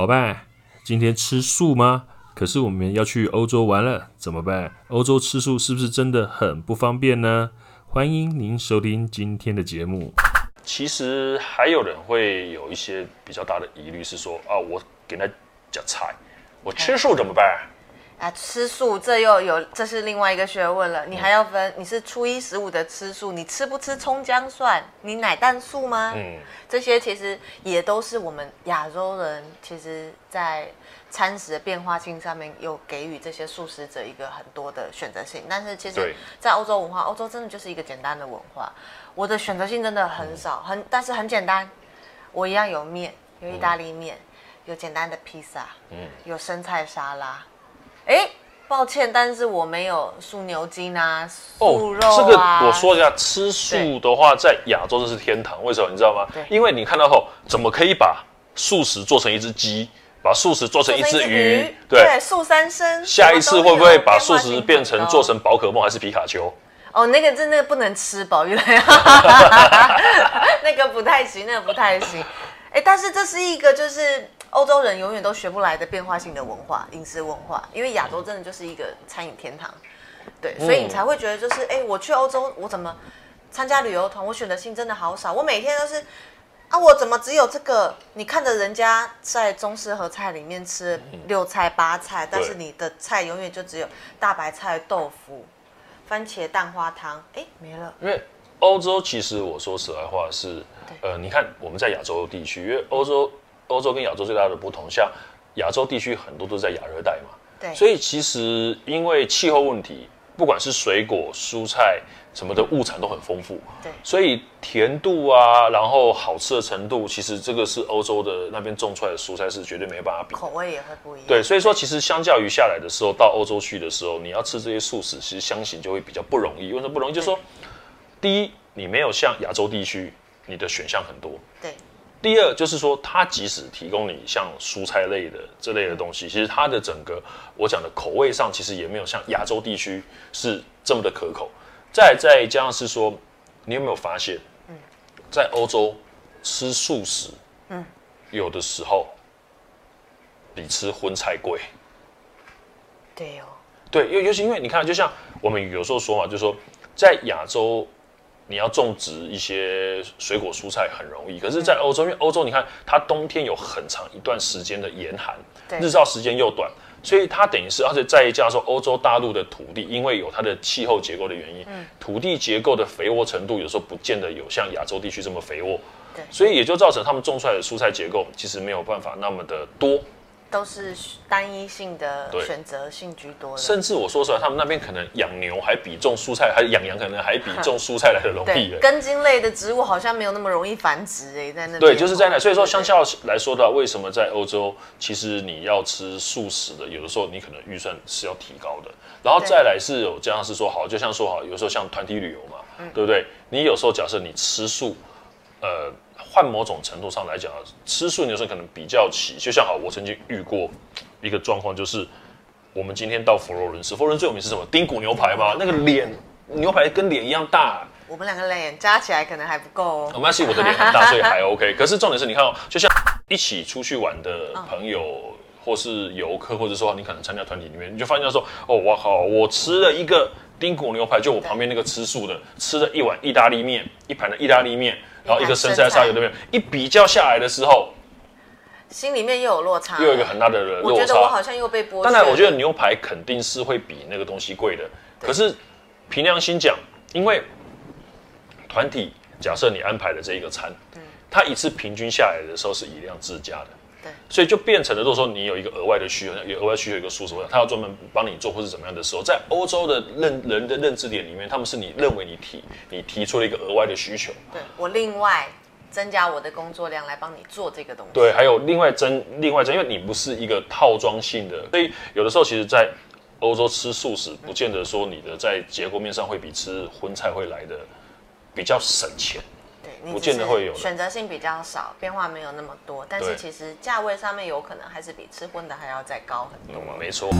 老爸，今天吃素吗？可是我们要去欧洲玩了，怎么办？欧洲吃素是不是真的很不方便呢？欢迎您收听今天的节目。其实还有人会有一些比较大的疑虑，是说啊，我给他夹菜，我吃素怎么办？啊，吃素这又有，这是另外一个学问了。你还要分，你是初一十五的吃素，你吃不吃葱姜蒜？你奶蛋素吗？嗯，这些其实也都是我们亚洲人，其实在餐食的变化性上面有给予这些素食者一个很多的选择性。但是其实，在欧洲文化，欧洲真的就是一个简单的文化。我的选择性真的很少，很但是很简单。我一样有面，有意大利面，有简单的披萨，嗯，有生菜沙拉。哎，抱歉，但是我没有素牛筋啊，素肉啊。哦，这个我说一下，吃素的话，在亚洲这是天堂。为什么？你知道吗？因为你看到后，怎么可以把素食做成一只鸡，把素食做成一只鱼？鱼对，素三生。下一次会不会把素食变成做成宝可梦还是皮卡丘？哦，那个真的不能吃宝玉来 那个不太行，那个不太行。哎，但是这是一个就是。欧洲人永远都学不来的变化性的文化，饮食文化，因为亚洲真的就是一个餐饮天堂，对，所以你才会觉得就是，哎，我去欧洲，我怎么参加旅游团，我选择性真的好少，我每天都是，啊，我怎么只有这个？你看着人家在中式和菜里面吃六菜八菜，但是你的菜永远就只有大白菜、豆腐、番茄蛋花汤，哎，没了。因为欧洲其实我说实在话是，呃，你看我们在亚洲地区，因为欧洲。欧洲跟亚洲最大的不同，像亚洲地区很多都是在亚热带嘛，对，所以其实因为气候问题，不管是水果、蔬菜什么的物产都很丰富，对，所以甜度啊，然后好吃的程度，其实这个是欧洲的那边种出来的蔬菜是绝对没办法比，口味也会不一样。对，所以说其实相较于下来的时候，到欧洲去的时候，你要吃这些素食，其实相形就会比较不容易。为什么不容易？就是说，第一，你没有像亚洲地区，你的选项很多，对。第二就是说，它即使提供你像蔬菜类的这类的东西，其实它的整个我讲的口味上，其实也没有像亚洲地区是这么的可口。再再加上是说，你有没有发现，在欧洲吃素食，嗯，有的时候比吃荤菜贵。对哦。对，尤尤其因为你看，就像我们有时候说嘛，就是说在亚洲。你要种植一些水果蔬菜很容易，可是，在欧洲，因为欧洲你看它冬天有很长一段时间的严寒，日照时间又短，所以它等于是，而且再加上说欧洲大陆的土地，因为有它的气候结构的原因，土地结构的肥沃程度有时候不见得有像亚洲地区这么肥沃，所以也就造成他们种出来的蔬菜结构其实没有办法那么的多。都是单一性的选择性居多的，甚至我说出来，他们那边可能养牛还比种蔬菜，还养羊可能还比种蔬菜来的容易。根茎类的植物好像没有那么容易繁殖哎，在那边。对，就是在那。所以说，相较来说的话，为什么在欧洲，其实你要吃素食的，有的时候你可能预算是要提高的。然后再来是有这样是说好，就像说好，有时候像团体旅游嘛，嗯、对不对？你有时候假设你吃素，呃。换某种程度上来讲，吃素有时候可能比较起，就像好，我曾经遇过一个状况，就是我们今天到佛罗伦斯，佛罗伦斯最有名是什么？丁骨牛排嘛，那个脸牛排跟脸一样大。我们两个脸加起来可能还不够哦。没关系，我的脸很大，所以还 OK。可是重点是你看哦，就像一起出去玩的朋友，或是游客，或者说你可能参加团体里面，你就发现说，哦，我靠，我吃了一个丁骨牛排，就我旁边那个吃素的吃了一碗意大利面，一盘的意大利面。然后一个生菜沙有对没有？一比较下来的时候，心里面又有落差，又有一个很大的落差。我觉得我好像又被剥。当然，我觉得牛排肯定是会比那个东西贵的。可是凭良心讲，因为团体假设你安排的这一个餐，它一次平均下来的时候是以量制价的。对，所以就变成了，如果说你有一个额外的需求，有额外需求一个素食，他要专门帮你做或是怎么样的时候，在欧洲的认人的认知点里面，他们是你认为你提你提出了一个额外的需求，对我另外增加我的工作量来帮你做这个东西，对，还有另外增另外增，因为你不是一个套装性的，所以有的时候其实，在欧洲吃素食，不见得说你的在结构面上会比吃荤菜会来的比较省钱。不见得会有选择性比较少，变化没有那么多，但是其实价位上面有可能还是比吃荤的还要再高很多。没错。